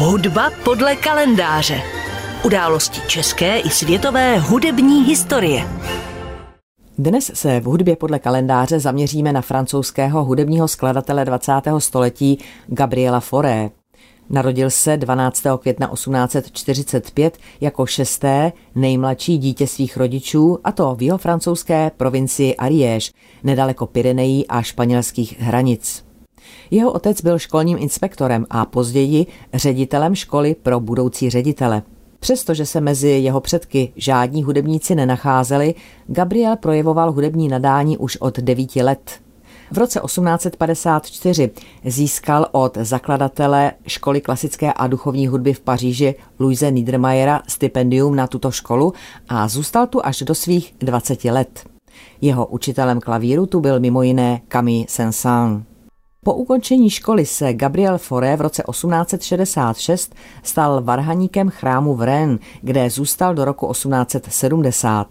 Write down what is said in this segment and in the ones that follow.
Hudba podle kalendáře. Události české i světové hudební historie. Dnes se v hudbě podle kalendáře zaměříme na francouzského hudebního skladatele 20. století Gabriela Fauré. Narodil se 12. května 1845 jako šesté nejmladší dítě svých rodičů, a to v jeho francouzské provincii Ariège, nedaleko Pyrenejí a španělských hranic. Jeho otec byl školním inspektorem a později ředitelem školy pro budoucí ředitele. Přestože se mezi jeho předky žádní hudebníci nenacházeli, Gabriel projevoval hudební nadání už od devíti let. V roce 1854 získal od zakladatele školy klasické a duchovní hudby v Paříži Louise Niedermayera stipendium na tuto školu a zůstal tu až do svých 20 let. Jeho učitelem klavíru tu byl mimo jiné Camille Saint-Saëns. Po ukončení školy se Gabriel Fauré v roce 1866 stal varhaníkem chrámu v Rennes, kde zůstal do roku 1870.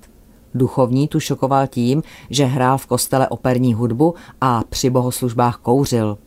Duchovní tu šokoval tím, že hrál v kostele operní hudbu a při bohoslužbách kouřil.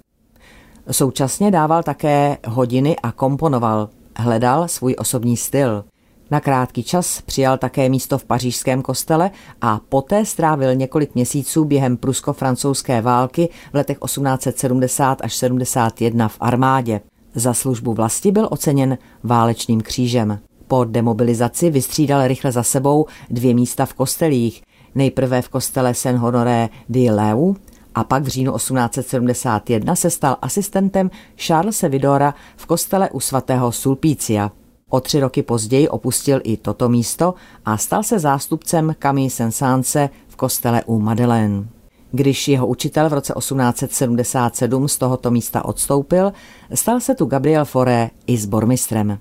Současně dával také hodiny a komponoval. Hledal svůj osobní styl. Na krátký čas přijal také místo v pařížském kostele a poté strávil několik měsíců během prusko-francouzské války v letech 1870 až 71 v armádě. Za službu vlasti byl oceněn válečným křížem. Po demobilizaci vystřídal rychle za sebou dvě místa v kostelích. Nejprve v kostele Saint-Honoré de Leu a pak v říjnu 1871 se stal asistentem Charlesa Vidora v kostele u svatého Sulpícia. O tři roky později opustil i toto místo a stal se zástupcem Camille saint v kostele u Madeleine. Když jeho učitel v roce 1877 z tohoto místa odstoupil, stal se tu Gabriel Fauré i s bormistrem.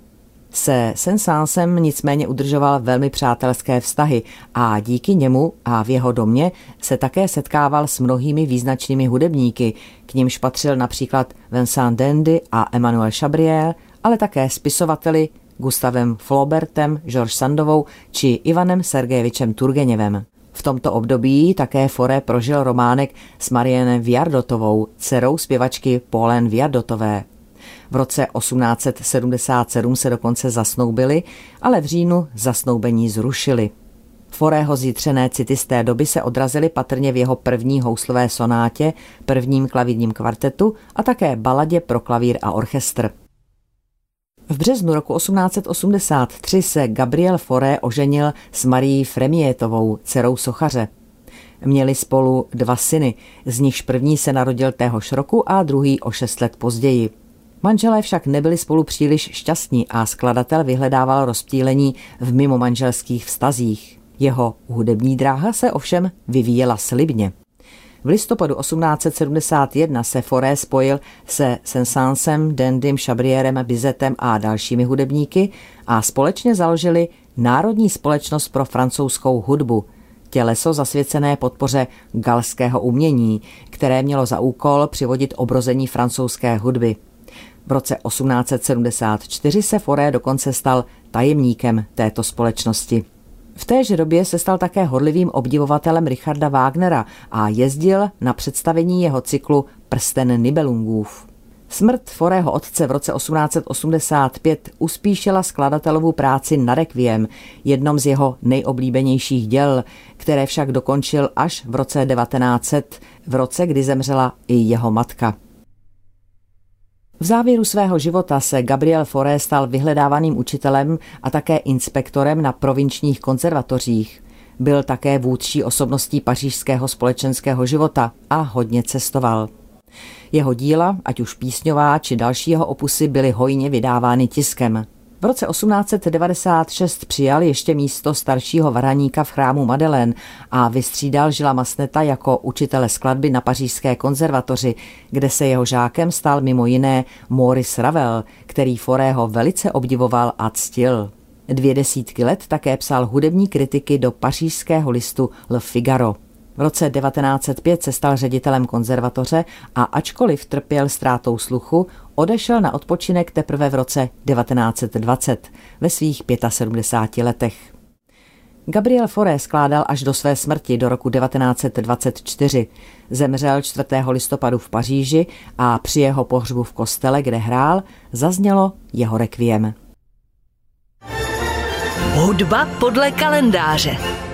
Se Sensánsem nicméně udržoval velmi přátelské vztahy a díky němu a v jeho domě se také setkával s mnohými význačnými hudebníky, k nímž patřil například Vincent Dendy a Emmanuel Chabrier, ale také spisovateli Gustavem Flaubertem, George Sandovou či Ivanem Sergejevičem Turgeněvem. V tomto období také Fore prožil románek s Marianne Viardotovou, dcerou zpěvačky Paulen Viardotové. V roce 1877 se dokonce zasnoubili, ale v říjnu zasnoubení zrušili. Forého zítřené city z té doby se odrazily patrně v jeho první houslové sonátě, prvním klavírním kvartetu a také baladě pro klavír a orchestr. V březnu roku 1883 se Gabriel Foré oženil s Marí Fremietovou, dcerou sochaře. Měli spolu dva syny, z nichž první se narodil téhož roku a druhý o šest let později. Manželé však nebyli spolu příliš šťastní a skladatel vyhledával rozptýlení v mimo manželských vztazích. Jeho hudební dráha se ovšem vyvíjela slibně. V listopadu 1871 se Foré spojil se Sensansem, Dendym, Chabrierem, Bizetem a dalšími hudebníky a společně založili Národní společnost pro francouzskou hudbu, těleso zasvěcené podpoře galského umění, které mělo za úkol přivodit obrození francouzské hudby. V roce 1874 se Foré dokonce stal tajemníkem této společnosti. V téže době se stal také horlivým obdivovatelem Richarda Wagnera a jezdil na představení jeho cyklu Prsten Nibelungův. Smrt Forého otce v roce 1885 uspíšila skladatelovu práci na Requiem, jednom z jeho nejoblíbenějších děl, které však dokončil až v roce 1900, v roce, kdy zemřela i jeho matka. V závěru svého života se Gabriel Fauré stal vyhledávaným učitelem a také inspektorem na provinčních konzervatořích. Byl také vůdčí osobností pařížského společenského života a hodně cestoval. Jeho díla, ať už písňová či další jeho opusy, byly hojně vydávány tiskem. V roce 1896 přijal ještě místo staršího varhaníka v chrámu Madeleine a vystřídal Žila Masneta jako učitele skladby na pařížské konzervatoři, kde se jeho žákem stal mimo jiné Maurice Ravel, který Forého velice obdivoval a ctil. Dvě desítky let také psal hudební kritiky do pařížského listu Le Figaro. V roce 1905 se stal ředitelem konzervatoře a ačkoliv trpěl ztrátou sluchu, odešel na odpočinek teprve v roce 1920 ve svých 75 letech. Gabriel Fauré skládal až do své smrti do roku 1924. Zemřel 4. listopadu v Paříži a při jeho pohřbu v kostele, kde hrál, zaznělo jeho rekviem. Hudba podle kalendáře.